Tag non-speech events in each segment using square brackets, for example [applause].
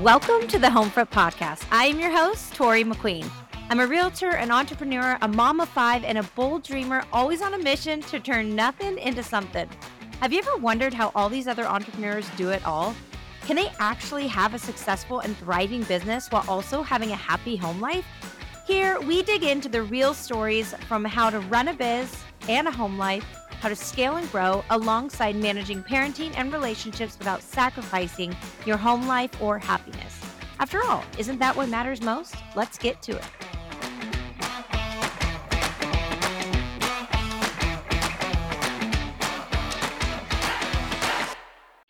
Welcome to the Homefront Podcast. I am your host, Tori McQueen. I'm a realtor, an entrepreneur, a mom of five, and a bold dreamer, always on a mission to turn nothing into something. Have you ever wondered how all these other entrepreneurs do it all? Can they actually have a successful and thriving business while also having a happy home life? Here, we dig into the real stories from how to run a biz and a home life how to scale and grow alongside managing parenting and relationships without sacrificing your home life or happiness. After all, isn't that what matters most? Let's get to it.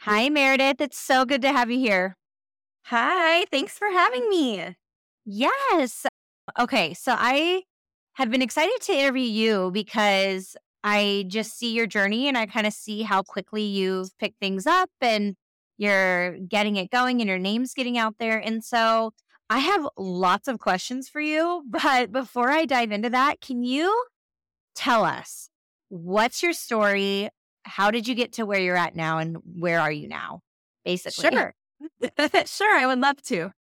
Hi, Meredith. It's so good to have you here. Hi, thanks for having me. Yes. Okay, so I have been excited to interview you because I just see your journey and I kind of see how quickly you've picked things up and you're getting it going and your name's getting out there. And so I have lots of questions for you. [laughs] But before I dive into that, can you tell us what's your story? How did you get to where you're at now and where are you now? Basically. Sure. [laughs] sure. I would love to.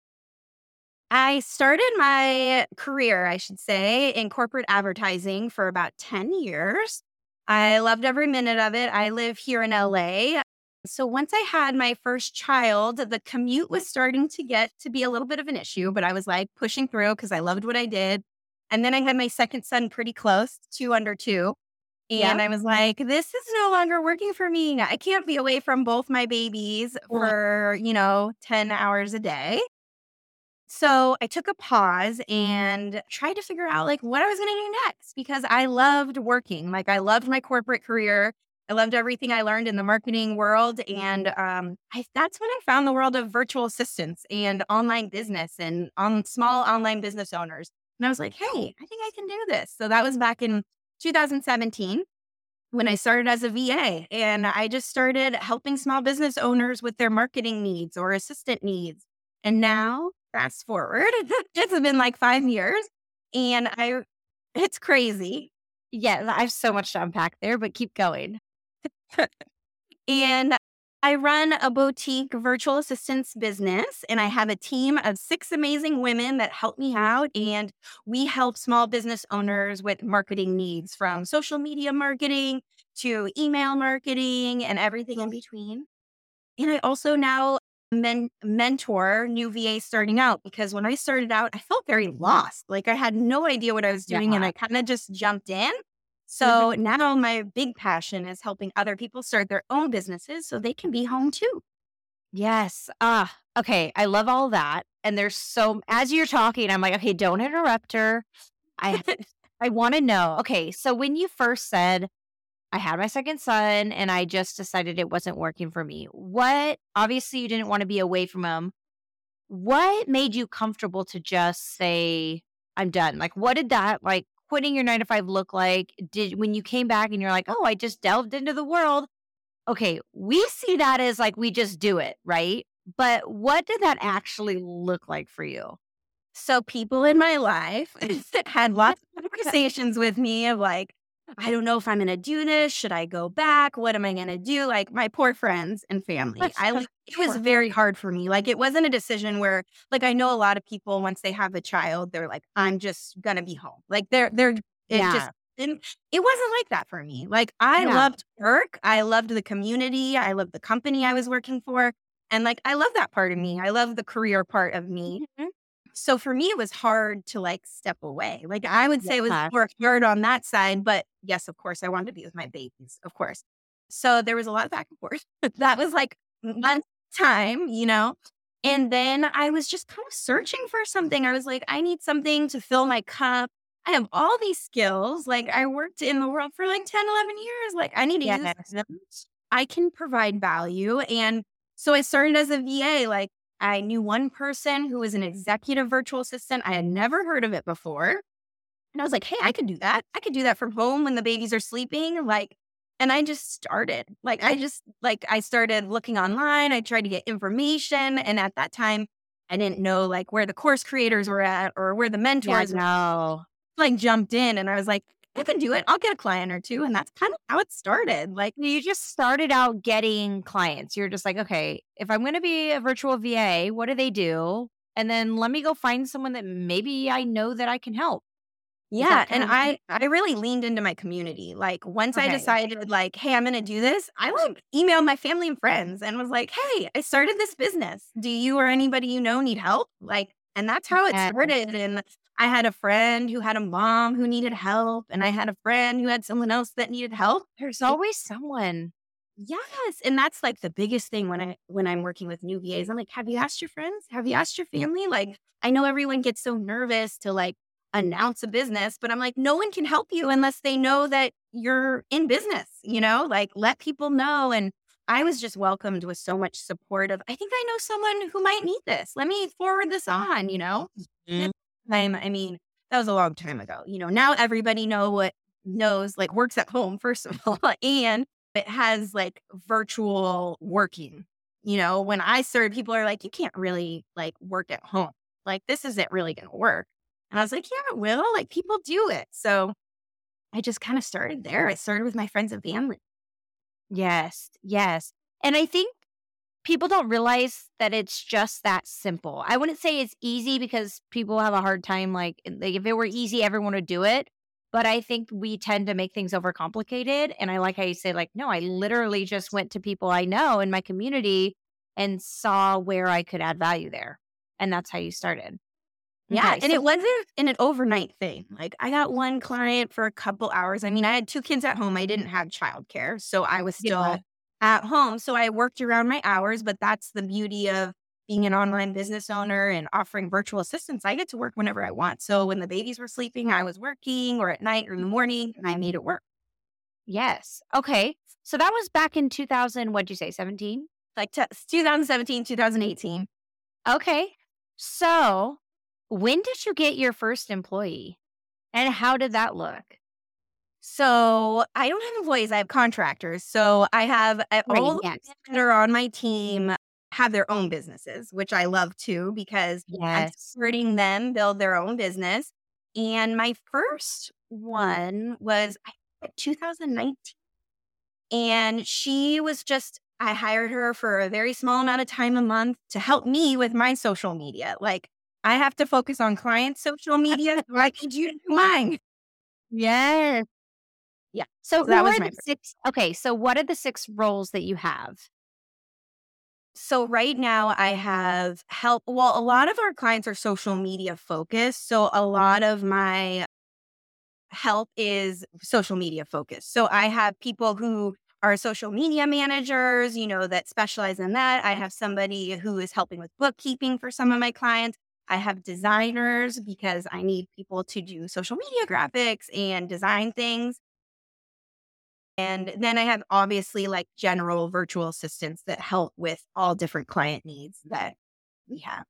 I started my career, I should say, in corporate advertising for about 10 years. I loved every minute of it. I live here in LA. So once I had my first child, the commute was starting to get to be a little bit of an issue, but I was like pushing through because I loved what I did. And then I had my second son pretty close, two under two. And yeah. I was like, this is no longer working for me. I can't be away from both my babies for, you know, 10 hours a day. So I took a pause and tried to figure out like what I was going to do next because I loved working. Like I loved my corporate career. I loved everything I learned in the marketing world. And um, I, that's when I found the world of virtual assistants and online business and on small online business owners. And I was like, hey, I think I can do this. So that was back in 2017 when I started as a VA. And I just started helping small business owners with their marketing needs or assistant needs. And now fast forward, [laughs] it's been like five years and I, it's crazy. Yeah, I have so much to unpack there, but keep going. [laughs] and I run a boutique virtual assistance business, and I have a team of six amazing women that help me out. And we help small business owners with marketing needs from social media marketing to email marketing and everything in between. And I also now men- mentor new VA starting out because when I started out, I felt very lost. Like I had no idea what I was doing yeah. and I kind of just jumped in. So mm-hmm. now my big passion is helping other people start their own businesses so they can be home too. Yes. Ah, okay. I love all that. And there's so as you're talking, I'm like, okay, don't interrupt her. I [laughs] I want to know. Okay, so when you first said I had my second son and I just decided it wasn't working for me. What, obviously, you didn't want to be away from him. What made you comfortable to just say, I'm done? Like, what did that, like, quitting your nine to five look like? Did, when you came back and you're like, oh, I just delved into the world. Okay, we see that as like we just do it, right? But what did that actually look like for you? So, people in my life [laughs] had lots of [laughs] conversations with me of like, I don't know if I'm going to do this. Should I go back? What am I going to do? Like my poor friends and family. I it was very hard for me. Like it wasn't a decision where like I know a lot of people once they have a child, they're like I'm just going to be home. Like they're they're it yeah. just didn't it wasn't like that for me. Like I yeah. loved work. I loved the community. I loved the company I was working for. And like I love that part of me. I love the career part of me. Mm-hmm. So for me, it was hard to like step away. Like I would say yeah. it was more hard on that side, but yes, of course, I wanted to be with my babies, of course. So there was a lot of back and forth. [laughs] that was like mm-hmm. month time, you know? And then I was just kind of searching for something. I was like, I need something to fill my cup. I have all these skills. Like I worked in the world for like 10, 11 years. Like I need to yes. use them. I can provide value. And so I started as a VA, like I knew one person who was an executive virtual assistant. I had never heard of it before. And I was like, hey, I could do that. I could do that from home when the babies are sleeping. Like, and I just started. Like, I just, like, I started looking online. I tried to get information. And at that time, I didn't know like where the course creators were at or where the mentors yeah, no. like jumped in and I was like, I can do it. I'll get a client or two. And that's kind of how it started. Like you just started out getting clients. You're just like, okay, if I'm going to be a virtual VA, what do they do? And then let me go find someone that maybe I know that I can help. Yeah, and I I really leaned into my community. Like once okay. I decided like, hey, I'm going to do this, I like emailed my family and friends and was like, "Hey, I started this business. Do you or anybody you know need help?" Like and that's how it started and I had a friend who had a mom who needed help, and I had a friend who had someone else that needed help. There's always someone. Yes, and that's like the biggest thing when I when I'm working with new VAs. I'm like, have you asked your friends? Have you asked your family? Like, I know everyone gets so nervous to like announce a business, but I'm like, no one can help you unless they know that you're in business. You know, like let people know. And I was just welcomed with so much support of, I think I know someone who might need this. Let me forward this on. You know, mm-hmm time, I mean, that was a long time ago. You know, now everybody know what knows like works at home, first of [laughs] all, and it has like virtual working. You know, when I started, people are like, you can't really like work at home. Like, this isn't really going to work. And I was like, yeah, it will. Like, people do it. So I just kind of started there. I started with my friends and family. Yes. Yes. And I think people don't realize that it's just that simple. I wouldn't say it's easy because people have a hard time like, like if it were easy everyone would do it, but I think we tend to make things overcomplicated and I like how you say like no, I literally just went to people I know in my community and saw where I could add value there. And that's how you started. Yeah. Okay, and so- it wasn't in an overnight thing. Like I got one client for a couple hours. I mean, I had two kids at home. I didn't have childcare. So I was still yeah at home. So I worked around my hours, but that's the beauty of being an online business owner and offering virtual assistance. I get to work whenever I want. So when the babies were sleeping, I was working or at night or in the morning and I made it work. Yes. Okay. So that was back in 2000, what'd you say, 17? Like t- 2017, 2018. Okay. So when did you get your first employee and how did that look? So I don't have employees, I have contractors. So I have uh, all yes. that are on my team have their own businesses, which I love too, because yes. I'm supporting them build their own business. And my first one was 2019. And she was just, I hired her for a very small amount of time a month to help me with my social media. Like I have to focus on client social media so I you do [laughs] mine. Yes. Yeah. So, so that was my six. Okay. So what are the six roles that you have? So right now I have help. Well, a lot of our clients are social media focused. So a lot of my help is social media focused. So I have people who are social media managers, you know, that specialize in that. I have somebody who is helping with bookkeeping for some of my clients. I have designers because I need people to do social media graphics and design things. And then I have obviously like general virtual assistants that help with all different client needs that we have.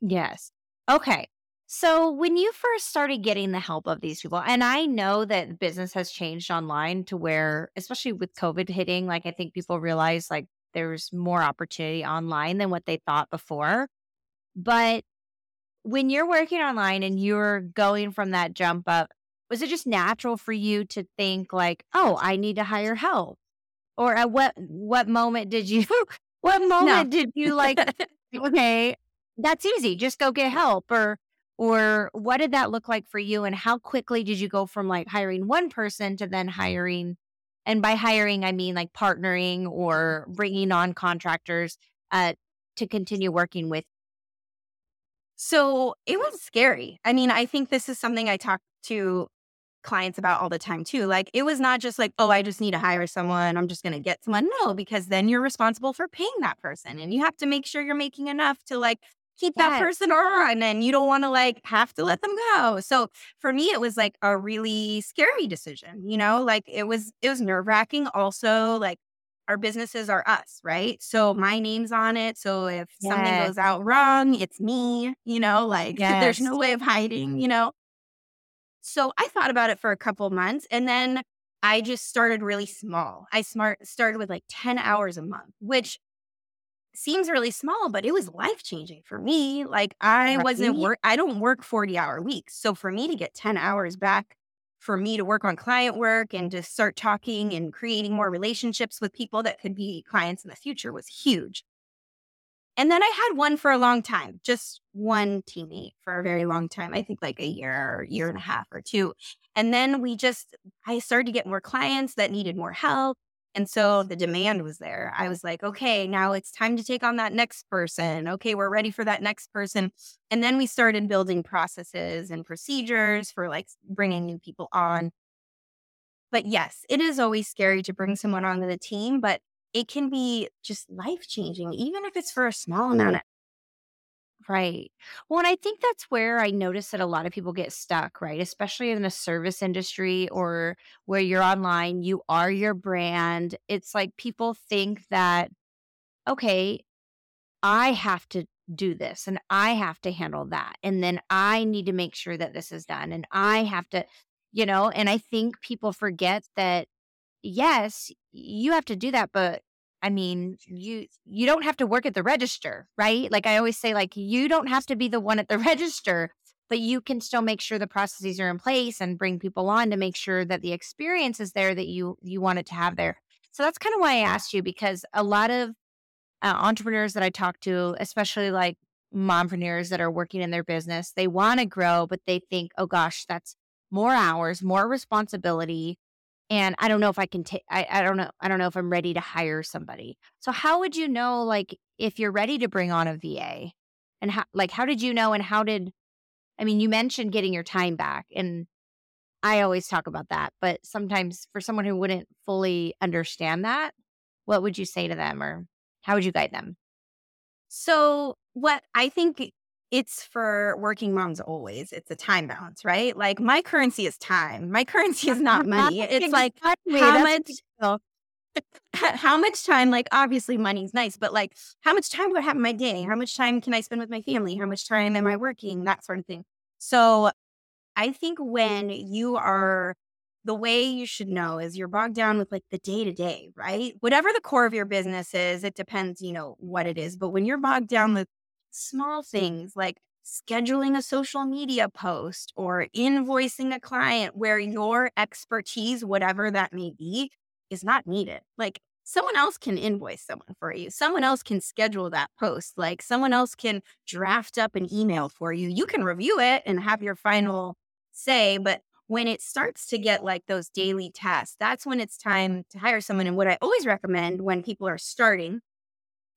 Yes. Okay. So when you first started getting the help of these people, and I know that business has changed online to where, especially with COVID hitting, like I think people realize like there's more opportunity online than what they thought before. But when you're working online and you're going from that jump up was it just natural for you to think like, oh, I need to hire help? Or at what what moment did you [laughs] what moment no. did you like [laughs] okay, that's easy, just go get help or or what did that look like for you and how quickly did you go from like hiring one person to then hiring and by hiring I mean like partnering or bringing on contractors uh to continue working with so it was scary. I mean, I think this is something I talk to clients about all the time too. Like it was not just like, oh, I just need to hire someone. I'm just going to get someone. No, because then you're responsible for paying that person and you have to make sure you're making enough to like keep yes. that person on and you don't want to like have to let them go. So for me, it was like a really scary decision, you know, like it was, it was nerve wracking. Also, like our businesses are us, right? So my name's on it. So if yes. something goes out wrong, it's me, you know, like [laughs] yes. there's no way of hiding, you know? So I thought about it for a couple months and then I just started really small. I smart started with like 10 hours a month, which seems really small, but it was life changing for me. Like I right. wasn't work I don't work 40 hour weeks. So for me to get 10 hours back for me to work on client work and to start talking and creating more relationships with people that could be clients in the future was huge. And then I had one for a long time, just one teammate for a very long time. I think like a year or year and a half or two. And then we just, I started to get more clients that needed more help. And so the demand was there. I was like, okay, now it's time to take on that next person. Okay, we're ready for that next person. And then we started building processes and procedures for like bringing new people on. But yes, it is always scary to bring someone onto the team, but it can be just life changing, even if it's for a small amount of Right. Well, and I think that's where I notice that a lot of people get stuck, right? Especially in the service industry or where you're online, you are your brand. It's like people think that, okay, I have to do this and I have to handle that. And then I need to make sure that this is done and I have to, you know, and I think people forget that, yes, you have to do that, but I mean, you you don't have to work at the register, right? Like I always say like you don't have to be the one at the [laughs] register, but you can still make sure the processes are in place and bring people on to make sure that the experience is there that you you wanted to have there. So that's kind of why I asked you because a lot of uh, entrepreneurs that I talk to, especially like mompreneurs that are working in their business, they want to grow, but they think, "Oh gosh, that's more hours, more responsibility." And I don't know if I can take I, I don't know I don't know if I'm ready to hire somebody. So how would you know like if you're ready to bring on a VA? And how like how did you know and how did I mean you mentioned getting your time back and I always talk about that, but sometimes for someone who wouldn't fully understand that, what would you say to them or how would you guide them? So, what I think it's for working moms always. It's a time balance, right? Like my currency is time. My [laughs] currency is not money. [laughs] It's like how much [laughs] how much time like obviously money's nice, but like how much time do I have in my day? How much time can I spend with my family? How much time am I working? That sort of thing. So I think when you are the way you should know is you're bogged down with like the day to day, right? Whatever the core of your business is, it depends, you know, what it is. But when you're bogged down with small things like scheduling a social media post or invoicing a client where your expertise, whatever that may be, is not needed. Like someone else can invoice someone for you. Someone else can schedule that post. Like someone else can draft up an email for you. You can review it and have your final say. But when it starts to get like those daily tasks, that's when it's time to hire someone. And what I always recommend when people are starting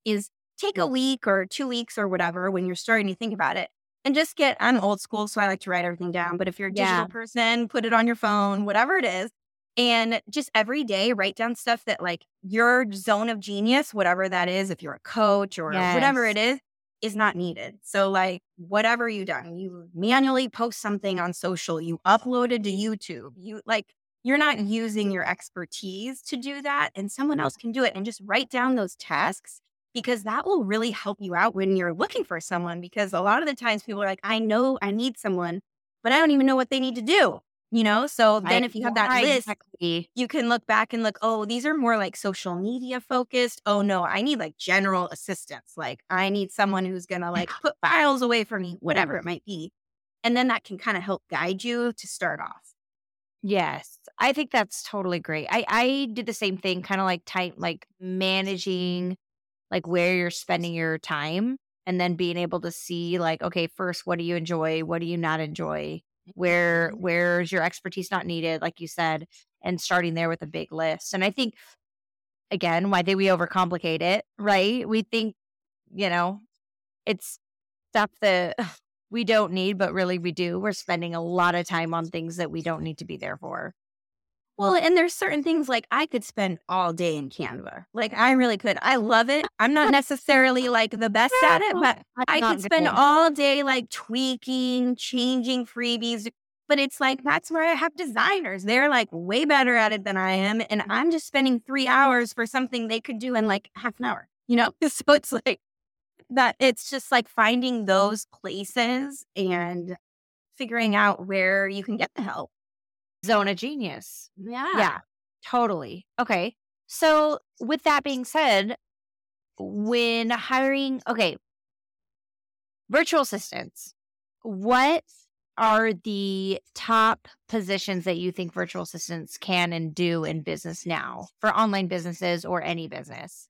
is take a week or two weeks or whatever when you're starting to think about it and just get i'm old school so i like to write everything down but if you're a digital yeah. person put it on your phone whatever it is and just every day write down stuff that like your zone of genius whatever that is if you're a coach or yes. whatever it is is not needed so like whatever you done you manually post something on social you uploaded to youtube you like you're not using your expertise to do that and someone else can do it and just write down those tasks because that will really help you out when you're looking for someone. Because a lot of the times people are like, I know I need someone, but I don't even know what they need to do. You know, so then if you have that list, exactly. you can look back and look, oh, these are more like social media focused. Oh no, I need like general assistance. Like I need someone who's gonna like [laughs] put files away for me, whatever it might be. And then that can kind of help guide you to start off. Yes, I think that's totally great. I I did the same thing, kind of like type like managing like where you're spending your time and then being able to see like okay first what do you enjoy? What do you not enjoy? Where mm-hmm. where's your expertise not needed? like you said and starting there with a big list and i think again why did we overcomplicate it right? We think you know it's stuff that [laughs] we don't need but really we do. We're spending a lot of time on things that we don't need to be there for well, and there's certain things like I could spend all day in Canva. Like I really could. I love it. I'm not necessarily like the best at it, but [laughs] I could spend all day like tweaking, changing freebies. But it's like that's where I have designers. They're like way better at it than I am. And I'm just spending three hours for something they could do in like half an hour, you know? [laughs] So it's like that it's just like finding those places and figuring out where you can get the help zone of genius. Yeah. Yeah, totally. Okay. So, with that being said, when hiring, okay, virtual assistants, what are the top positions that you think virtual assistants can and do in business now for online businesses or any business?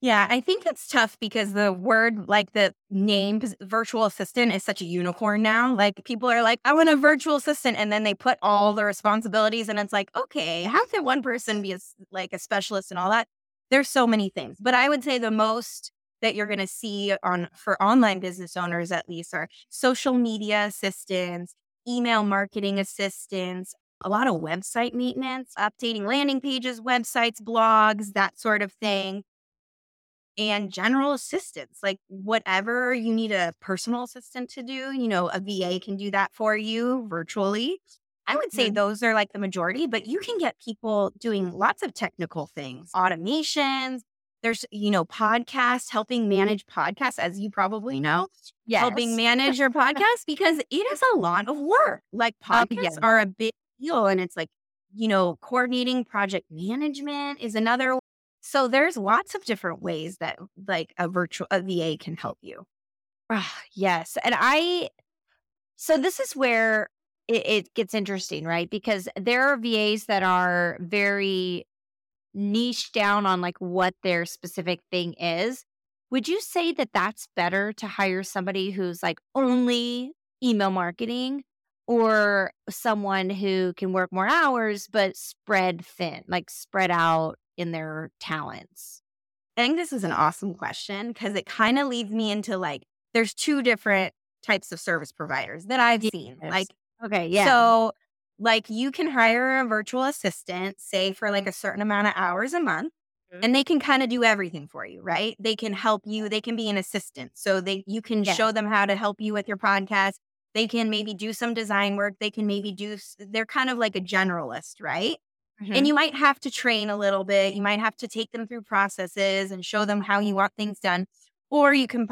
Yeah, I think it's tough because the word, like the name virtual assistant, is such a unicorn now. Like people are like, I want a virtual assistant. And then they put all the responsibilities, and it's like, okay, how can one person be a, like a specialist and all that? There's so many things. But I would say the most that you're going to see on for online business owners at least are social media assistants, email marketing assistants, a lot of website maintenance, updating landing pages, websites, blogs, that sort of thing and general assistance, like whatever you need a personal assistant to do, you know, a VA can do that for you virtually. I would say mm-hmm. those are like the majority, but you can get people doing lots of technical things, automations. There's, you know, podcasts, helping manage podcasts, as you probably know, yes. helping manage your podcast because it is a lot of work. Like oh, podcasts yeah. are a big deal. And it's like, you know, coordinating project management is another so there's lots of different ways that like a virtual a VA can help you. Ah, yes. And I so this is where it, it gets interesting, right? Because there are VAs that are very niche down on like what their specific thing is. Would you say that that's better to hire somebody who's like only email marketing or someone who can work more hours but spread thin, like spread out in their talents? I think this is an awesome question because it kind of leads me into like, there's two different types of service providers that I've yes. seen. Like, okay, yeah. So, like, you can hire a virtual assistant, say for like a certain amount of hours a month, mm-hmm. and they can kind of do everything for you, right? They can help you. They can be an assistant, so they you can yeah. show them how to help you with your podcast. They can maybe do some design work. They can maybe do. They're kind of like a generalist, right? Mm-hmm. And you might have to train a little bit. You might have to take them through processes and show them how you want things done. Or you can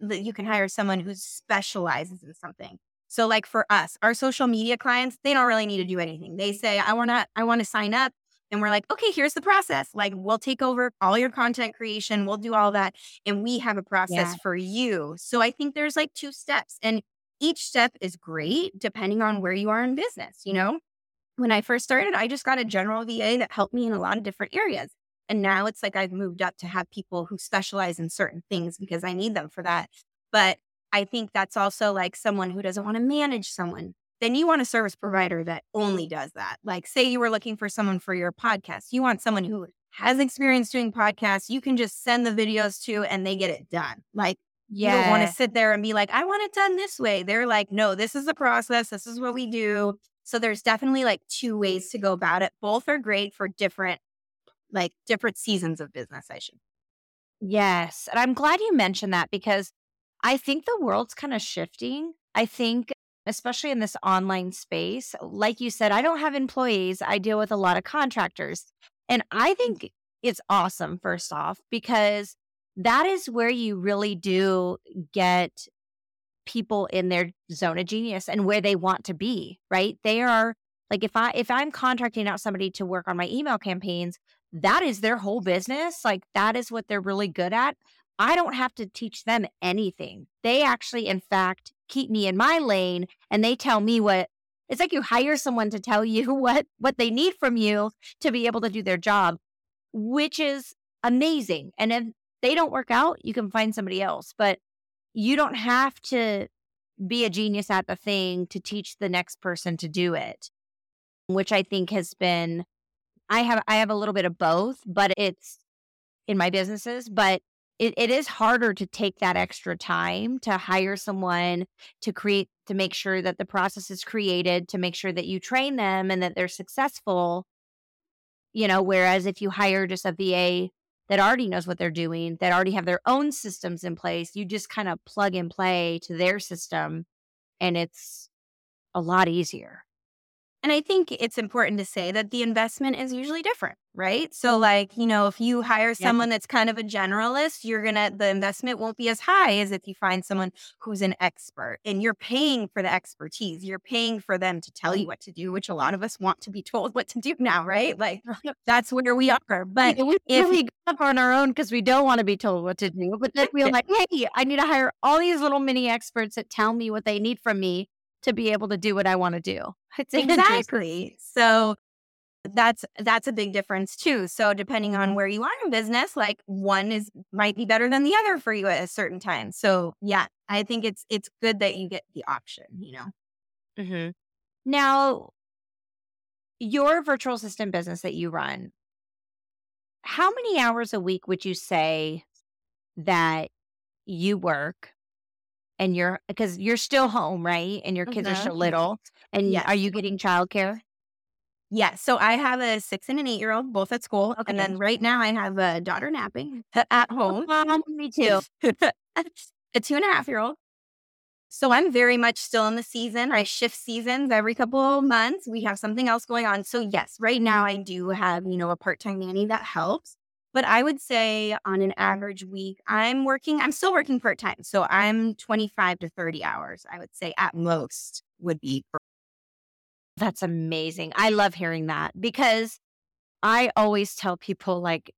you can hire someone who specializes in something. So like for us, our social media clients, they don't really need to do anything. They say, I want to I want to sign up and we're like, okay, here's the process. Like, we'll take over all your content creation, we'll do all that. And we have a process yeah. for you. So I think there's like two steps. And each step is great depending on where you are in business, you know? When I first started, I just got a general VA that helped me in a lot of different areas. And now it's like I've moved up to have people who specialize in certain things because I need them for that. But I think that's also like someone who doesn't want to manage someone. Then you want a service provider that only does that. Like, say you were looking for someone for your podcast, you want someone who has experience doing podcasts, you can just send the videos to and they get it done. Like, yeah. you don't want to sit there and be like, I want it done this way. They're like, no, this is the process. This is what we do. So there's definitely like two ways to go about it. Both are great for different, like different seasons of business, I should. Yes. And I'm glad you mentioned that because I think the world's kind of shifting. I think, especially in this online space, like you said, I don't have employees, I deal with a lot of contractors. And I think it's awesome, first off, because that is where you really do get people in their zone of genius and where they want to be, right? They are like if I if I'm contracting out somebody to work on my email campaigns, that is their whole business. Like that is what they're really good at. I don't have to teach them anything. They actually in fact keep me in my lane and they tell me what it's like you hire someone to tell you [laughs] what what they need from you to be able to do their job, which is amazing. And if they don't work out, you can find somebody else. But you don't have to be a genius at the thing to teach the next person to do it which i think has been i have i have a little bit of both but it's in my businesses but it, it is harder to take that extra time to hire someone to create to make sure that the process is created to make sure that you train them and that they're successful you know whereas if you hire just a va that already knows what they're doing, that already have their own systems in place. You just kind of plug and play to their system, and it's a lot easier. And I think it's important to say that the investment is usually different, right? So, mm-hmm. like, you know, if you hire someone that's kind of a generalist, you're gonna, the investment won't be as high as if you find someone who's an expert and you're paying for the expertise. You're paying for them to tell you mm-hmm. what to do, which a lot of us want to be told what to do now, right? Like, [laughs] that's where we are. But we if we go up on our own because we don't want to be told what to do, but then we're like, hey, I need to hire all these little mini experts that tell me what they need from me to be able to do what I want to do. [laughs] It's exactly. So that's that's a big difference too. So depending on where you are in business, like one is might be better than the other for you at a certain time. So yeah, I think it's it's good that you get the option, you know. Mm-hmm. Now, your virtual assistant business that you run, how many hours a week would you say that you work and you're because you're still home, right? And your kids mm-hmm. are still little. And yes. are you getting childcare? Yeah. So I have a six and an eight year old, both at school. Okay. And then right now I have a daughter napping [laughs] at home. Mom, me too. [laughs] a two and a half year old. So I'm very much still in the season. I shift seasons every couple of months. We have something else going on. So yes, right now I do have, you know, a part-time nanny that helps. But I would say on an average week, I'm working, I'm still working part-time. So I'm 25 to 30 hours, I would say at most would be. That's amazing. I love hearing that because I always tell people like,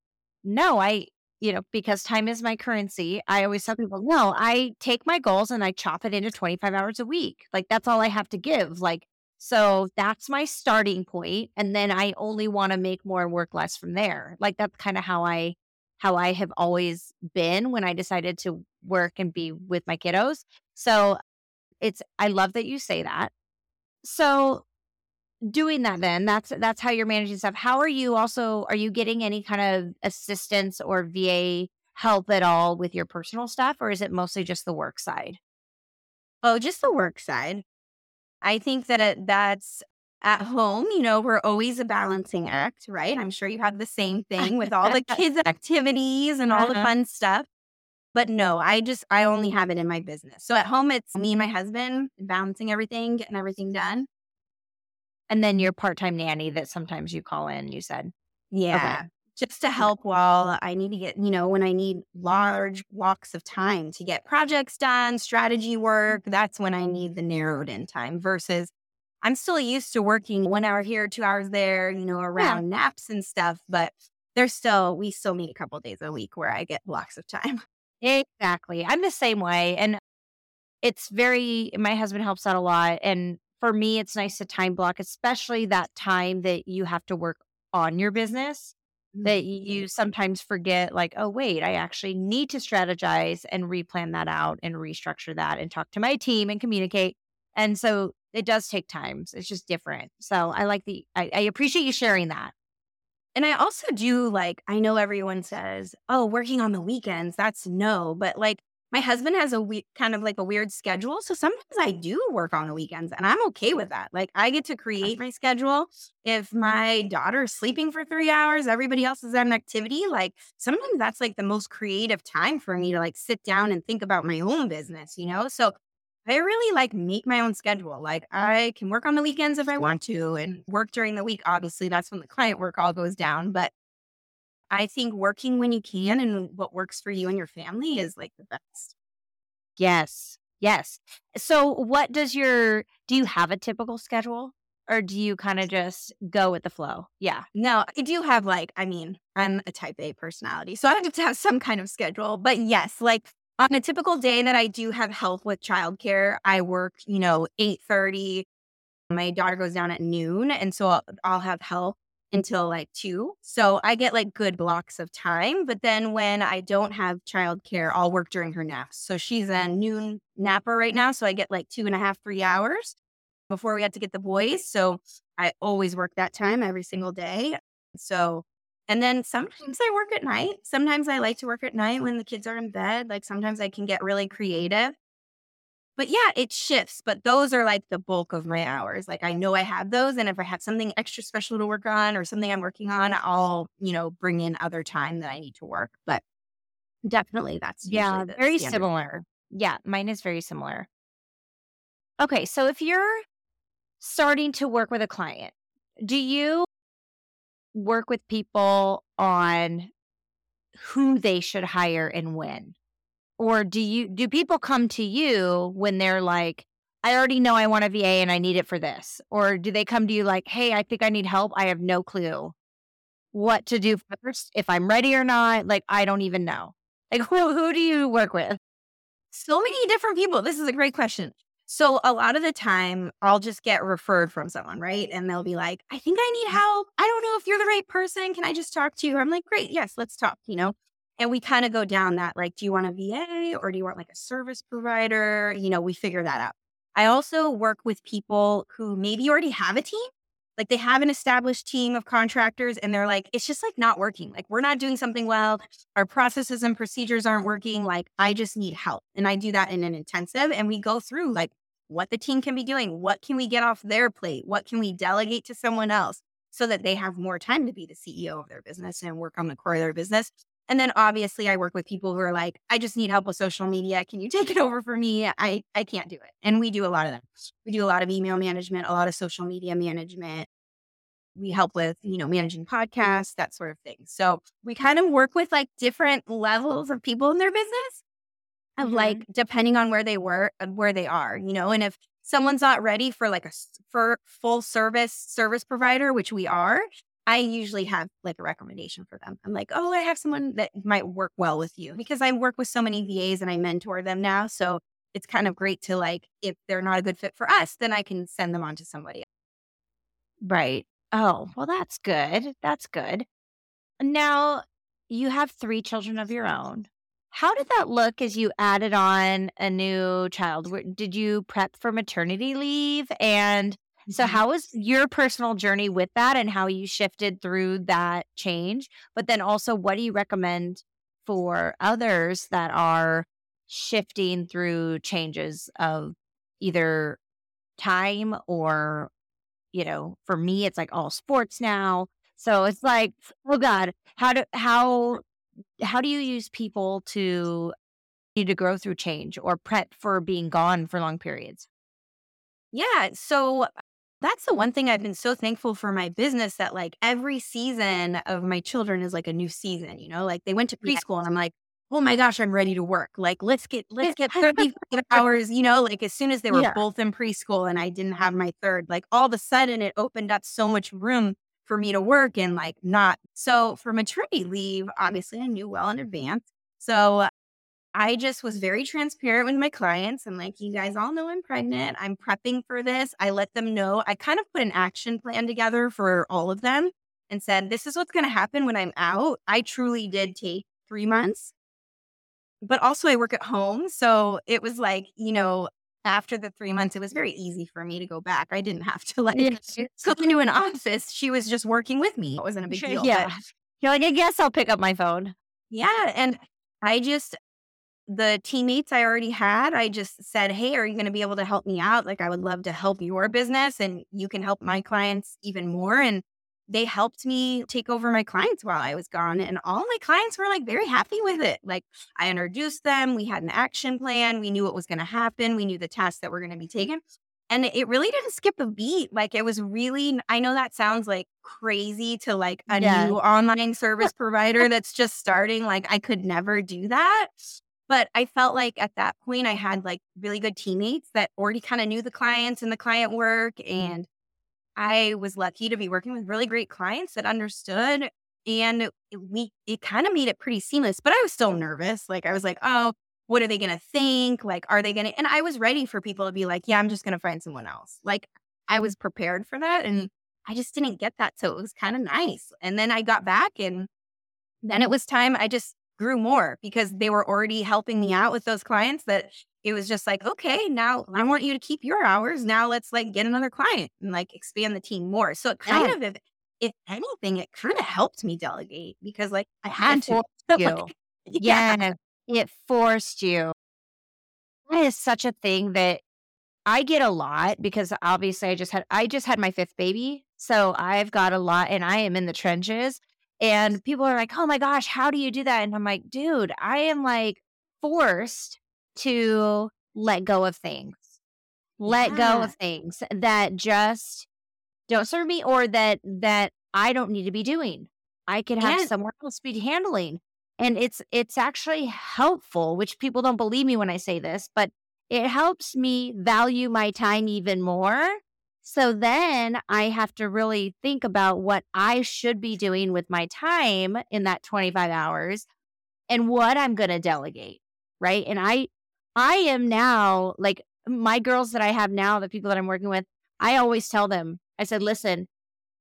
no, I you know, because time is my currency, I always tell people, no, I take my goals and I chop it into 25 hours a week. Like that's all I have to give. Like, so that's my starting point, And then I only want to make more and work less from there. Like that's kind of how I, how I have always been when I decided to work and be with my kiddos. So it's, I love that you say that. So doing that then that's that's how you're managing stuff how are you also are you getting any kind of assistance or va help at all with your personal stuff or is it mostly just the work side oh just the work side i think that that's at home you know we're always a balancing act right i'm sure you have the same thing with all the [laughs] kids activities and all uh-huh. the fun stuff but no i just i only have it in my business so at home it's me and my husband balancing everything getting everything done and then your part time nanny that sometimes you call in, you said. Yeah. Okay. Just to help while I need to get, you know, when I need large blocks of time to get projects done, strategy work, mm-hmm. that's when I need the narrowed in time versus I'm still used to working one hour here, two hours there, you know, around yeah. naps and stuff, but there's still, we still meet a couple days a week where I get blocks of time. Exactly. I'm the same way. And it's very, my husband helps out a lot. And for me, it's nice to time block, especially that time that you have to work on your business. That mm. you sometimes forget, like, oh, wait, I actually need to strategize and replan that out and restructure that and talk to my team and communicate. And so it does take time. It's just different. So I like the, I, I appreciate you sharing that. And I also do like, I know everyone says, oh, working on the weekends, that's no. But like, my husband has a we- kind of like a weird schedule. So sometimes I do work on the weekends and I'm okay with that. Like I get to create my schedule. If mm-hmm. my daughter's sleeping for three hours, everybody else is at an activity. Like sometimes that's like the most creative time for me to like sit down and think about my own business, you know? So I really like make my own schedule. Like I can work on the weekends if I want to and work during the week. Obviously, that's when the client work all goes down. But I think working when you can and what works for you and your family is like the best. Yes. Yes. So, what does your, do you have a typical schedule or do you kind of just go with the flow? Yeah. No, I do have like, I mean, I'm a type A personality. So I have to have some kind of schedule. But yes, like on a typical day that I do have help with childcare, I work, you know, 8 30. My daughter goes down at noon. And so I'll, I'll have help until like two. So I get like good blocks of time. But then when I don't have childcare, I'll work during her naps. So she's a noon napper right now. So I get like two and a half, three hours before we have to get the boys. So I always work that time every single day. So, and then sometimes I work at night. Sometimes I like to work at night when the kids are in bed. Like sometimes I can get really creative but yeah, it shifts. But those are like the bulk of my hours. Like I know I have those. And if I have something extra special to work on or something I'm working on, I'll, you know, bring in other time that I need to work. But definitely that's yeah, very standard. similar. Yeah, mine is very similar. Okay. So if you're starting to work with a client, do you work with people on who they should hire and when? Or do you do people come to you when they're like, I already know I want a VA and I need it for this? Or do they come to you like, hey, I think I need help. I have no clue what to do first, if I'm ready or not. Like, I don't even know. Like, [laughs] who, who do you work with? So many different people. This is a great question. So a lot of the time, I'll just get referred from someone, right? And they'll be like, I think I need Mm-hmm. help. I don't know if you're the right person. Can I just talk to you? I'm like, great. Yes, let's talk, you know? And we kind of go down that like, do you want a VA or do you want like a service provider? You know, we figure that out. I also work with people who maybe already have a team. Like they have an established team of contractors and they're like, it's just like not working. Like we're not doing something well. Our processes and procedures aren't working. Like I just need help. And I do that in an intensive and we go through like what the team can be doing. What can we get off their plate? What can we delegate to someone else so that they have more time to be the CEO of their business and work on the core of their business? And then obviously I work with people who are like, I just need help with social media. Can you take it [laughs] over for me? I, I can't do it. And we do a lot of that. We do a lot of email management, a lot of social media management. We help with, you know, managing podcasts, that sort of thing. So we kind of work with like different levels of people in their business of Mhm. like depending on where they were uh, where they are you know and if someone's not ready for like a for full service service provider which we are i usually have like a recommendation for them i'm like oh i have someone that might work well with you because i work with so many vas and i mentor them now so it's kind of great to like if they're not a good fit for us then i can send them on to somebody. Right. Oh, well, that's good. That's good. Now, you have three children of your own. How did that look as you added on a new child? Did you prep for maternity leave? And so, Mhm. how was your personal journey with that and how you shifted through that change? But then also, what do you recommend for others that are shifting through changes of either time or you know, for me, it's like all sports now. So it's like, oh God, how do how how do you use people to need to grow through change or prep for being gone for long periods? Yeah. So that's the one thing I've been so thankful for my business that like every season of my children is like a new season, you know, like they went to preschool and I'm like, oh my gosh, I'm ready to work. Like let's get [laughs] let's get 35 hours, you know, like as soon as they were Yeah. both in preschool and I didn't have my third, like all of a sudden it opened up so much room for me to work and like not so for maternity leave, obviously I knew well in advance. So I just was very transparent with my clients. I'm like, you guys all know I'm pregnant. I'm prepping for this. I let them know. I kind of put an action plan together for all of them and said, this is what's going to happen when I'm out. I truly did take three months, but also I work at home. So it was like, you know, after the three months, it was very easy for me to go back. I didn't have to like [laughs] go into an office. She was just working with me. It wasn't a big Sure, deal. yeah. but- You're like, I guess I'll pick up my phone. yeah. And I just, the teammates I already had, I just said, Hey, are you going to be able to help me out? Like, I would love to help your business and you can help my clients even more. And they helped me take over my clients while I was gone. And all my clients were like very happy with it. Like, I introduced them, we had an action plan, we knew what was going to happen, we knew the tasks that were going to be taken. And it really didn't skip a beat. Like it was really, I know that sounds like crazy to like a Yeah. new online service provider that's just starting. Like I could never do that. But I felt like at that point, I had like really good teammates that already kind of knew the clients and the client work. Mm-hmm. And I was lucky to be working with really great clients that understood. And we, it kind of made it pretty seamless, but I was still nervous. Like I was like, oh, what are they going to think? Like, are they going to, and I was ready for people to be like, yeah, I'm just going to find someone else. Like I was prepared for that. And I just didn't get that. So it was kind of nice. And then I got back and then it was time I just grew more because they were already helping me out with those clients that it was just like, okay, now I want you to keep your hours. Now let's like get another client and like expand the team more. So it kind Yeah. of, if, if anything, it kind of helped me delegate because like I had to. [laughs] you. [laughs] yeah. Yeah, it forced you. That is such a thing that I get a lot because obviously I just had I just had my fifth baby. So I've got a lot and I am in the trenches. And people are like, oh my gosh, how do you do that? And I'm like, dude, I am like forced to let go of things. Let go of things that just don't serve me or that that I don't need to be doing. I could have And- someone else be handling. And it's it's actually helpful, which people don't believe me when I say this, but it helps me value my time even more. So then I have to really think about what I should be doing with my time in that 25 hours and what I'm going to delegate, right? And I I am now like my girls that I have now, the people that I'm working with, I always tell them, I said, listen,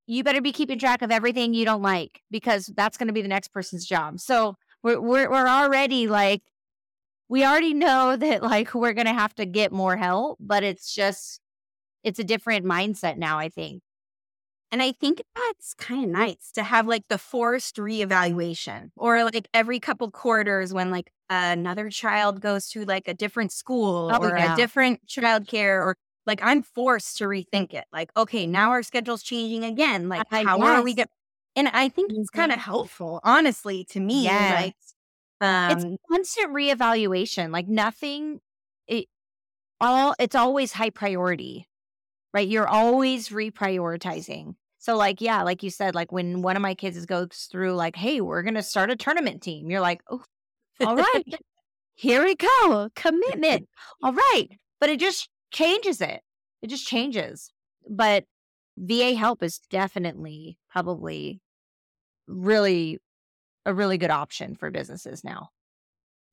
you better be keeping track of everything you don't like because that's going to be the next person's job. So we're, we're, we're already like, we already know [laughs] that like we're going to have to get more help, but it's just, it's a different mindset now, I think. And I think that's kind of nice to have like the forced reevaluation or like every couple quarters when like another child goes to like a different school oh, or yeah. a different childcare or like I'm forced to rethink it. Like, okay, now our schedule's changing again. Like, I how are we get? And I think it's kind of helpful, honestly, to me. Yes. Like, um, it's constant reevaluation. Like nothing, it all. It's always high priority, right? You're always reprioritizing. So, like, yeah, like you said, like when one of my kids goes through, like, hey, we're going to start a tournament team, you're like, oh, all right, [laughs] here we go, commitment. [laughs] All right. But it just changes it. It just changes. But VA help is definitely probably really a really good option for businesses now.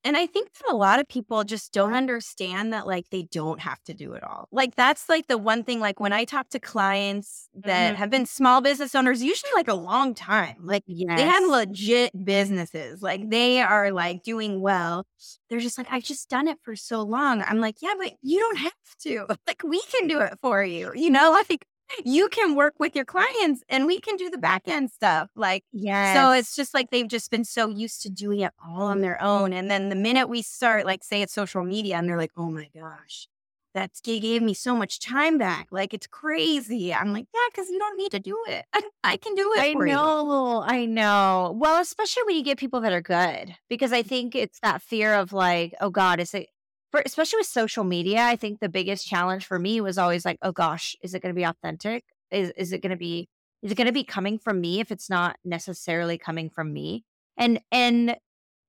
And I think that a lot of people just don't understand that like they don't have to do it all. Like that's like the one thing like when I talk to clients that mm-hmm. have been small business owners usually like a long time. Like yes. they have legit businesses. Like they are like doing well. They're just like I've just done it for so long. I'm like, "Yeah, but you don't have to. [laughs] Like we can do it for you." You know, like you can work with your clients and we can do the back end stuff. Like, yeah. So it's just like they've just been so used to doing it all on their own. And then the minute we start, like, say it's social media, and they're like, oh my gosh, that gave me so much time back. Like, it's crazy. I'm like, yeah, because you don't need to do it. I, [laughs] I can do it. I know. You. I know. Well, especially when you get people that are good, because I think it's that fear of like, oh God, is it, for especially with social media, I think the biggest challenge for me was always like, oh gosh, is it going to be authentic? Is is it going to be is it going to be coming from me if it's not necessarily coming from me? And and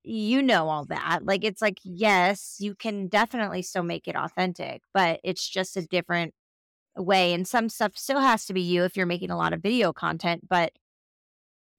you know all that. Like it's like yes, you can definitely still make it authentic, but it's just a different way and some stuff still has to be you if you're making a lot of video content, but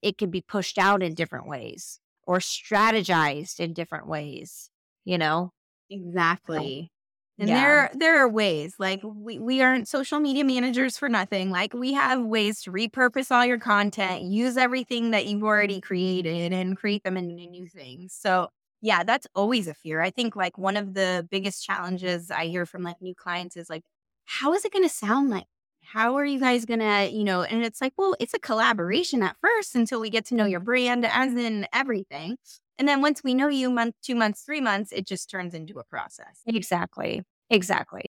it can be pushed out in different ways or strategized in different ways, you know? Exactly. And yeah. there there are ways like we, we aren't social media managers for nothing. Like we have ways to repurpose all your content, use everything that you've already created and create them into new things. So yeah, that's always a fear. I think like one of the biggest challenges I hear from like new clients is like, how is it gonna sound like? How are you guys gonna, you know, and it's like, well, it's a collaboration at first until we get to know your brand as in everything. And then once we know you month, two months, three months, it just turns into a process. Exactly. Exactly.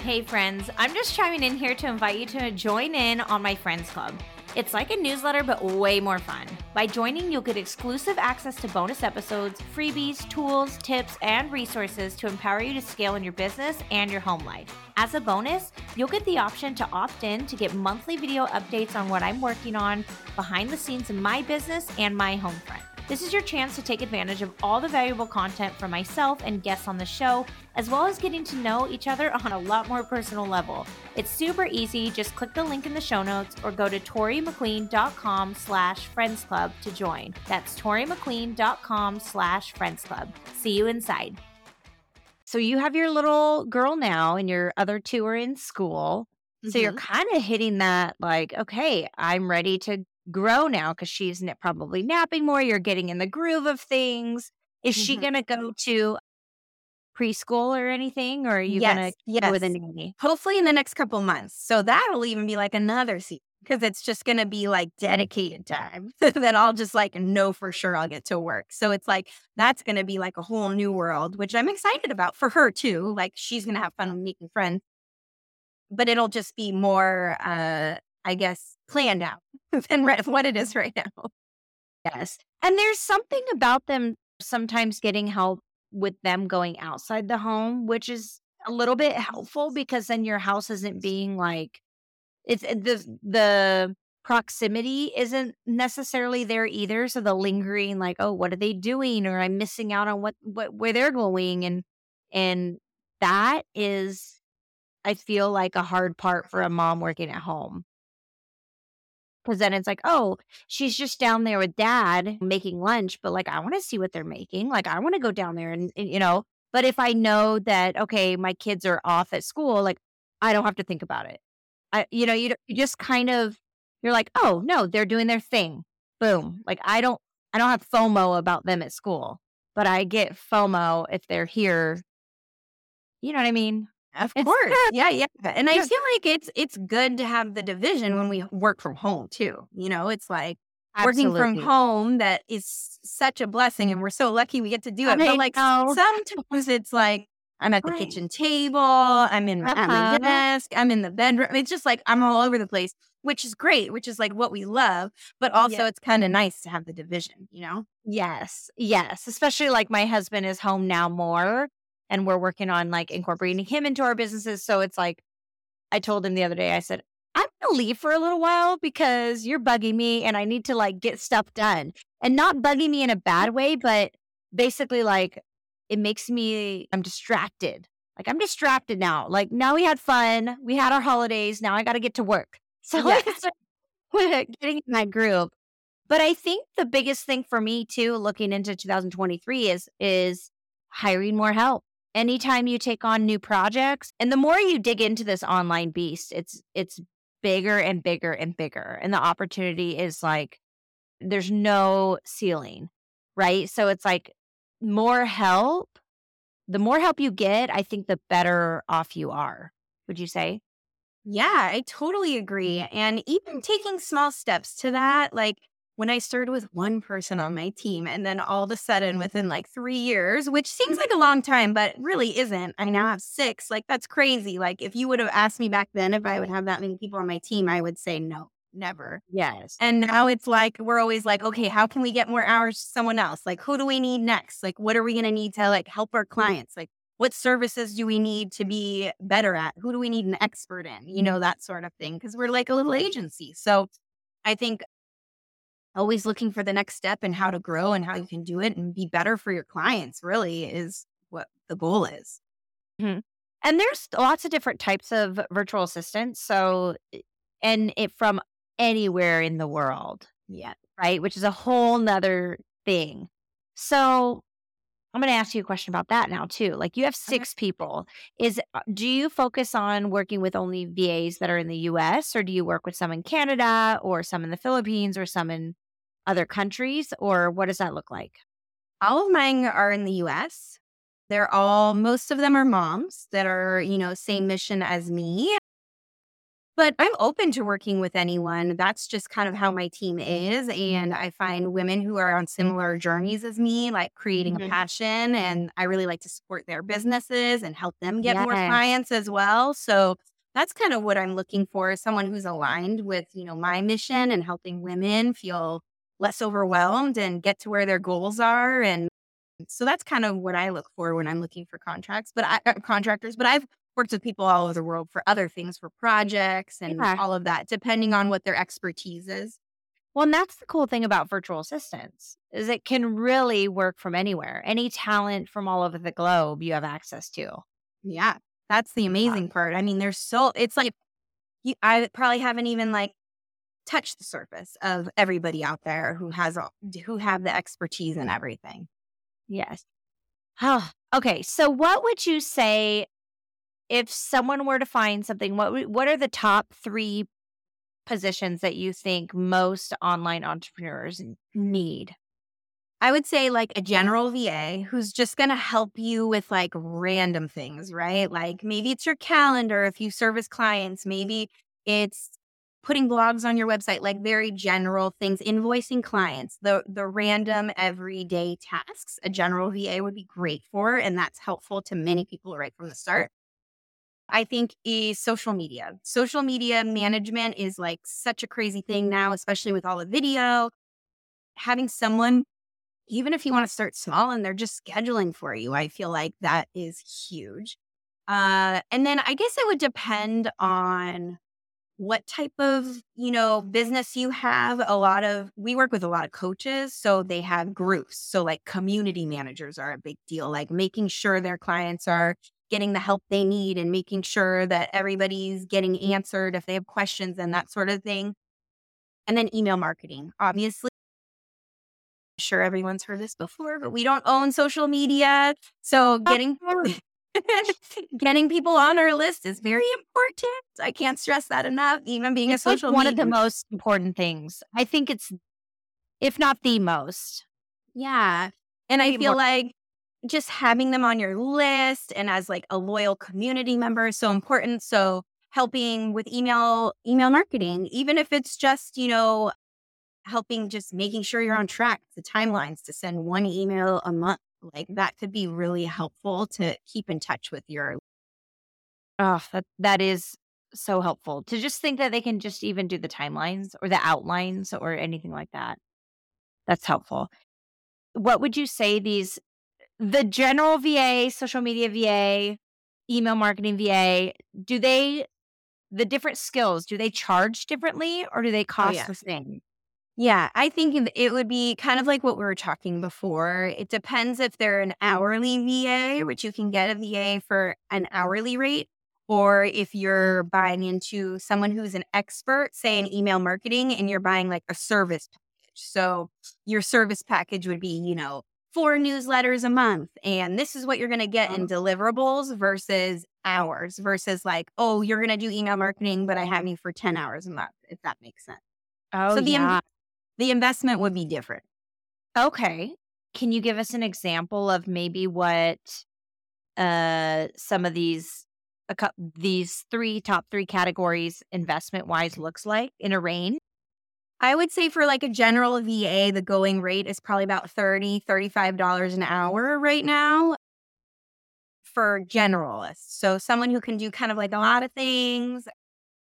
Hey, friends, I'm just chiming in here to invite you to join in on my Friends Club. It's like a newsletter, but way more fun. By joining, you'll get exclusive access to bonus episodes, freebies, tools, tips, and resources to empower you to scale in your business and your home life. As a bonus, you'll get the option to opt in to get monthly video updates on what I'm working on behind the scenes in my business and my home front. This is your chance to take advantage of all the valuable content from myself and guests on the show, as well as getting to know each other on a lot more personal level. It's super easy. Just click the link in the show notes or go to torimclean.com slash friends club to join. That's torimclean.com slash friends club. See you inside. So you have your little girl now and your other two are in school. So mm-hmm. you're kind of hitting that like, okay, I'm ready to grow now because she's probably napping more. You're getting in the groove of things. Is mm-hmm. she going to go to preschool or anything, or are you yes, going to yes. go with a nanny? Hopefully in the next couple months. So that'll even be like another season because it's just going to be like dedicated time [laughs] that I'll just like know for sure I'll get to work. So it's like that's going to be like a whole new world, which I'm excited about for her too. Like she's going to have fun making friends, but it'll just be more, uh, I guess, planned out [laughs] than what it is right now. Yes. And there's something about them sometimes getting help with them going outside the home, which is a little bit helpful because then your house isn't being like it's the the proximity isn't necessarily there either. So the lingering like, oh, what are they doing? Or I'm missing out on what what where they're going and and that is I feel like a hard part for a mom working at home because then it's like, oh, she's just down there with dad making lunch, but like, I want to see what they're making. Like, I want to go down there and, and, you know, But if I know that, okay, my kids are off at school, like I don't have to think about it. I, you know, you, you just kind of, you're like, oh, no, they're doing their thing. Boom. Like I don't, I don't have FOMO about them at school, but I get FOMO if they're here. You know what I mean? Of course. yeah, yeah. And I feel like it's it's good to have the division when we work from home too. You know, it's like Absolutely. working from home that is such a blessing and we're so lucky we get to do it. I but like know. sometimes it's like I'm at the right. kitchen table, I'm in uh-huh. my uh-huh. desk, I'm in the bedroom. It's just like I'm all over the place, which is great, which is like what we love. But also yeah. it's kind of nice to have the division, you know? Yes. Yes. Especially like my husband is home now more and we're working on like incorporating him into our businesses. So it's like, I told him the other day, I said, I'm going to leave for a little while because you're bugging me and I need to like get stuff done and not bugging me in a bad way, but basically like it makes me, I'm distracted. Like I'm distracted now. Like now we had fun. We had our holidays. Now I got to get to work. [laughs] So yeah. [laughs] getting in that group. But I think the biggest thing for me too, looking into 2023 is, is hiring more help anytime you take on new projects and the more you dig into this online beast it's it's bigger and bigger and bigger and the opportunity is like there's no ceiling right? So it's like more help the more help you get i think the better off you are would you say? Yeah i totally agree mm-hmm. and even taking small steps to that like when I started with one person on my team, and then all of a sudden, mm-hmm. within like three years, which seems mm-hmm. like a long time, but really isn't, I now have six. Like, that's crazy. Like, if you would have asked me back then if I would have that many people on my team, I would say no, never. Yes. And now it's like, we're always like, okay, how can we get more hours to someone else? Like, who do we need next? Like, what are we going to need to like help our clients? Like, what services do we need to be better at? Who do we need an expert in? You know, mm-hmm. that sort of thing. Cause we're like a little agency. So I think always looking for the next step and how to grow and how you can do it and be better for your clients really is what the goal is. Mm-hmm. And there's lots of different types of virtual assistants. So, eh, and it from anywhere in the world. Yeah. Right. Which is a whole nother thing. So I'm going to ask you a question about that now too. Like you have six okay. people. Is uh, do you focus on working with only VAs that are in the US or do you work with some in Canada or some in the Philippines or some in other countries, or what does that look like? All of mine are in the US. They're all, most of them are moms that are, you know, same mission as me. But I'm open to working with anyone. That's just kind of how my team is. And I find women who are on similar journeys as me, like creating mm-hmm. a passion. And I really like to support their businesses and help them get yes. more clients as well. So that's kind of what I'm looking for someone who's aligned with, you know, my mission and helping women feel less overwhelmed and get to where their goals are. And so that's kind of what I look for when I'm looking for contracts, but I, uh, contractors. But I've worked with people all over the world for other things, for projects and yeah. all of that, depending on what their expertise is. Well, and that's the cool thing about virtual assistants is it can really work from anywhere. Any talent from all over the globe you have access to. Yeah, that's the amazing part. I mean, there's so it's like you, I probably haven't even like touch the surface of everybody out there who has who have the expertise in everything. Yes. Oh, okay. So what would you say if someone were to find something what what are the top 3 positions that you think most online entrepreneurs need? I would say like a general VA who's just going to help you with like random things, right? Like maybe it's your calendar if you service clients, maybe it's putting blogs on your website, like very general things, invoicing clients, the the random everyday tasks, a general VA would be great for, and that's helpful to many people right from the start. I think is social media. Social media management is like such a crazy thing now, especially with all the video. Having someone, even if you want to start small and they're just scheduling for you, I feel like that is huge. Uh, and then I guess it would depend on what type of you know business you have a lot of we work with a lot of coaches so they have groups so like community managers are a big deal like making sure their clients are getting the help they need and making sure that everybody's getting answered if they have questions and that sort of thing and then email marketing obviously sure everyone's heard this before, but we don't own social media. So getting [laughs] getting people on our list is very important. I can't stress that enough. Even being it's a social like one media. of the most important things. I think it's, if not the most. Yeah. And I feel more- like just having them on your list and as like a loyal community member is so important. So helping with email email marketing, even if it's just, you know, helping just making sure you're on track, the timelines to send one email a month, like that could be really helpful to keep in touch with your Oh, that that is so helpful to just think that they can just even do the timelines or the outlines or anything like that. That's helpful. What would you say these the general VA, social media VA, email marketing VA, do they the different skills, do they charge differently or do they oh, cost yeah. the same? Yeah, I think it would be kind of like what we were talking before. It depends if they're an mm-hmm. hourly VA, which you can get a VA for an mm-hmm. hourly rate, or if you're buying into someone who's an expert, say in email marketing, and you're buying like a service package. So your service package would be, you know, four newsletters a month, and this is what you're going to get in oh. deliverables versus hours, versus like, oh, you're going to do email marketing, but I have you for 10 hours a month, if that makes sense. Oh, So the yeah. The investment would be different. Okay. Can you give us an example of maybe what uh some of these a these three top 3 categories investment wise looks like in a range? I would say for like a general VA, the going rate is probably about $30, $35 an hour right now for generalists. So someone who can do kind of like a lot of things,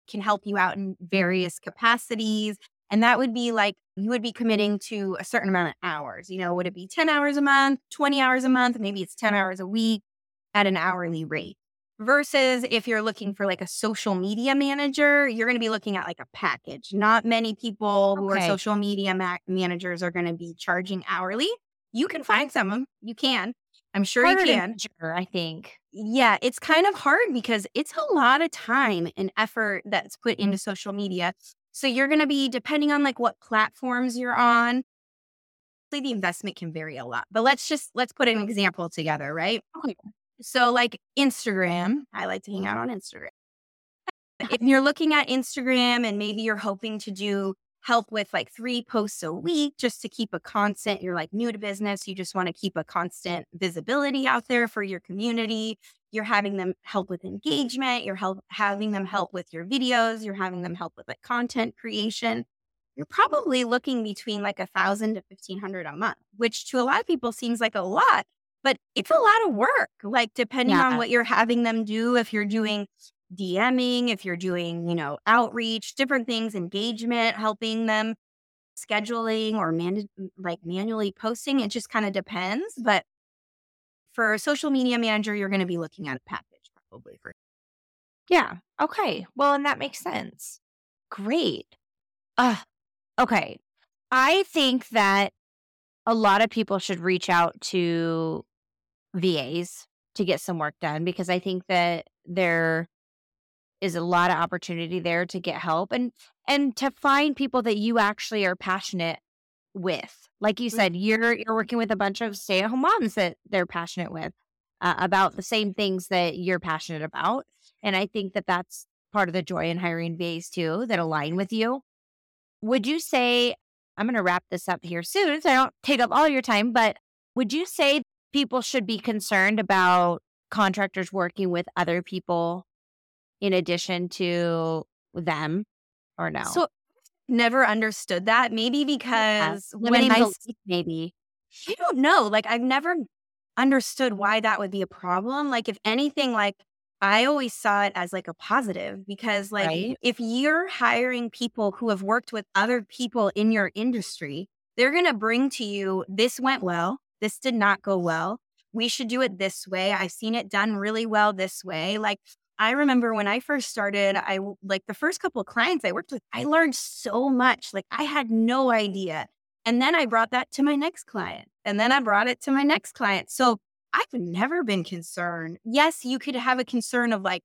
can help you out in various capacities. And that would be like you would be committing to a certain amount of hours. You know, would it be 10 hours a month, 20 hours a month? Maybe it's 10 hours a week at an hourly rate. Versus if you're looking for like a social media manager, you're going to be looking at like a package. Not many people who Okay. are social media ma- managers are going to be charging hourly. You can find some of them. You can. I'm sure Harder you can. measure, I think. Yeah, it's kind of hard because it's a lot of time and effort that's put into social media. So you're going to be depending on like what platforms you're on. The investment can vary a lot. But let's just let's put an example together, right? So like Instagram, I like to hang out on Instagram. If you're looking at Instagram and maybe you're hoping to do help with like three posts a week just to keep a constant, you're like new to business, you just want to keep a constant visibility out there for your community. You're having them help with engagement, you're help, having them help with your videos, you're having them help with like content creation. You're probably looking between like a thousand to fifteen hundred a month, which to a lot of people seems like a lot, but it's a lot of work. Like depending Yeah. on what you're having them do, if you're doing DMing, if you're doing, you know, outreach, different things, engagement, helping them scheduling or man- like manually posting, it just kind of depends. But for a social media manager, you're going to be looking at a package probably for Yeah. Okay. Well, and that makes sense. Great. Uh, okay. I think that a lot of people should reach out to VAs to get some work done because I think that there is a lot of opportunity there to get help and and to find people that you actually are passionate with. Like you said, you're you're working with a bunch of stay-at-home moms that they're passionate with uh, about the same things that you're passionate about. And I think that that's part of the joy in hiring VAs too that align with you. Would you say, I'm going to wrap this up here soon so I don't take up all your time, but would you say people should be concerned about contractors working with other people in addition to them or no? So never understood that. Maybe because when limiting I, maybe. I don't know, like I've never understood why that would be a problem. Like if anything, like I always saw it as like a positive because like Right. if you're hiring people who have worked with other people in your industry, they're going to bring to you this went well, this did not go well. We should do it this way. I've seen it done really well this way. Like I remember when I first started, I like the first couple of clients I worked with, I learned so much. Like I had no idea. And then I brought that to my next client. And then I brought it to my next client. So I've never been concerned. Yes, you could have a concern of like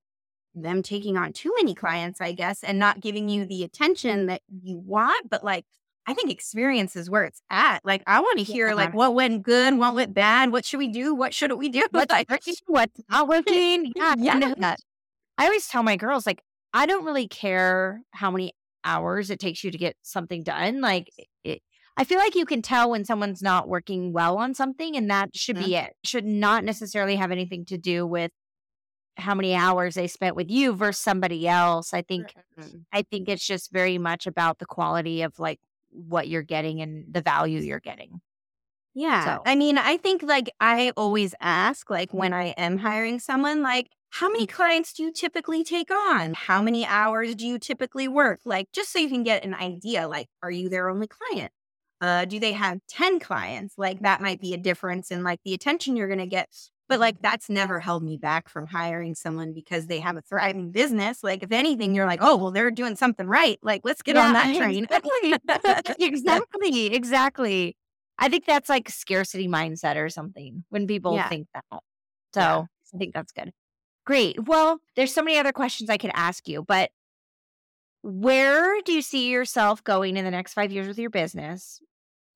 them taking on too many clients, I guess, and not giving you the attention that you want. But like, I think experience is where it's at. Like I want to hear yeah. like what went good, what went bad, what should we do, what shouldn't we do? [laughs] What's working, what's not working? [laughs] Yeah, yeah. I always tell my girls like I don't really care how many hours it takes you to get something done. Like it, I feel like you can tell when someone's not working well on something, and that should mm-hmm. be it. Should not necessarily have anything to do with how many hours they spent with you versus somebody else. I think mm-hmm. I think it's just very much about the quality of like what you're getting and the value you're getting. Yeah. So. I mean, I think like I always ask like when I am hiring someone like how many clients do you typically take on? How many hours do you typically work? Like just so you can get an idea like are you their only client? Uh, do they have 10 clients? Like that might be a difference in like the attention you're going to get. But like that's never held me back from hiring someone because they have a thriving business. Like if anything, you're like, oh, well, they're doing something right. Like let's get yeah, on that [laughs] train. Exactly. [laughs] exactly. Exactly. I think that's like scarcity mindset or something when people yeah. think that. So yeah. I think that's good. Great. Well, there's so many other questions I could ask you, but where do you see yourself going in the next five years with your business?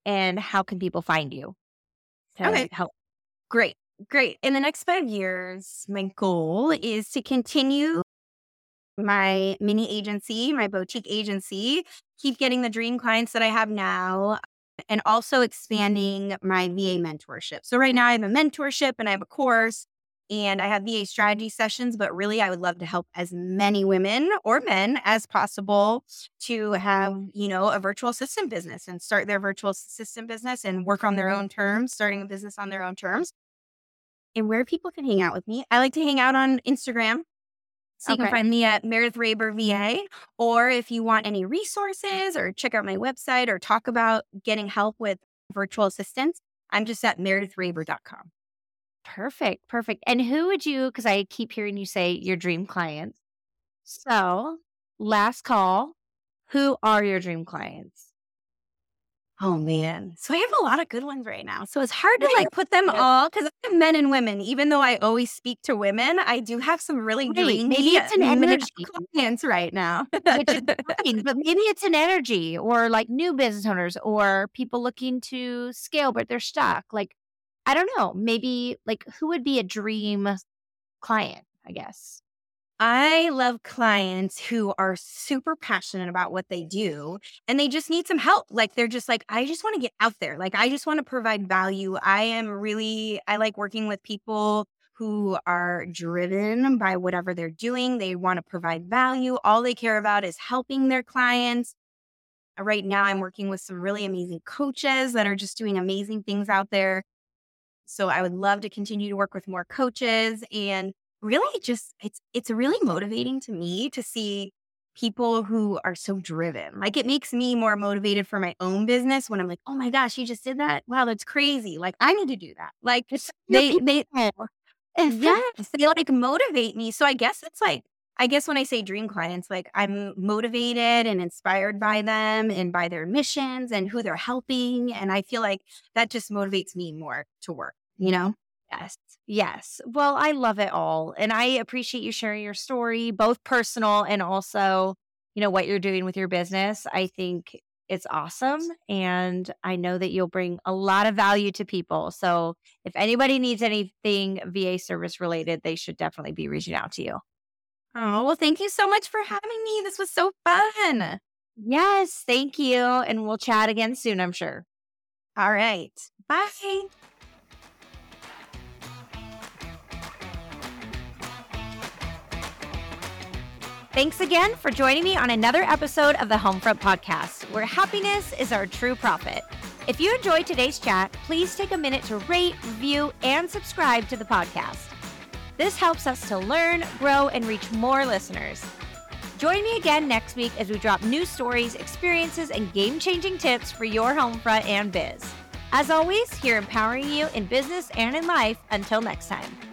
And how can people find you? okay. Help? Great. Great. In the next five years, my goal is to continue my mini agency, my boutique agency, keep getting the dream clients that I have now, and also expanding my VA mentorship. So, right now, I have a mentorship and I have a course and I have VA strategy sessions, but really I would love to help as many women or men as possible to have, mm-hmm. you know, a virtual assistant business and start their virtual assistant business and work on their mm-hmm. own terms, starting a business on their own terms. And where people can hang out with me, I like to hang out on Instagram. So okay. you can find me at Meredith Raber VA. Or if you want any resources or check out my website or talk about getting help with virtual assistants, I'm just at meredithraber.com. Perfect. Perfect. And who would you, because I keep hearing you say your dream clients. So, last call, who are your dream clients? Oh man. So I have a lot of good ones right now. So it's hard to like put them all because I have men and women. Even though I always speak to women, I do have some really dreamy maybe it's an energy [laughs] clients right now. Which is [laughs] fine, but maybe it's an energy or like new business owners or people looking to scale but they're stuck. Like I don't know, maybe like who would be a dream client, I guess? I love clients who are super passionate about what they do and they just need some help. Like they're just like, I just want to get out there. Like I just want to provide value. I am really, I like working with people who are driven by whatever they're doing. They want to provide value. All they care about is helping their clients. Right now, I'm working with some really amazing coaches that are just doing amazing things out there. So I would love to continue to work with more coaches and really just it's it's really motivating to me to see people who are so driven. Like it makes me more motivated for my own business when I'm like, "Oh my gosh, you just did that? Wow, that's crazy. Like I need to do that." Like they they yes, they like motivate me. So I guess it's like I guess when I say dream clients, like I'm motivated and inspired by them and by their missions and who they're helping. And I feel like that just motivates me more to work, you know? Yes. Yes. Well, I love it all. And I appreciate you sharing your story, both personal and also, you know, what you're doing with your business. I think it's awesome. And I know that you'll bring a lot of value to people. So if anybody needs anything VA service related, they should definitely be reaching out to you. Oh, well, thank you so much for having me. This was so fun. Yes, thank you. And we'll chat again soon, I'm sure. All right. Bye. Thanks again for joining me on another episode of the Homefront Podcast, where happiness is our true profit. If you enjoyed today's chat, please take a minute to rate, review, and subscribe to the podcast. This helps us to learn, grow, and reach more listeners. Join me again next week as we drop new stories, experiences, and game changing tips for your homefront and biz. As always, here empowering you in business and in life. Until next time.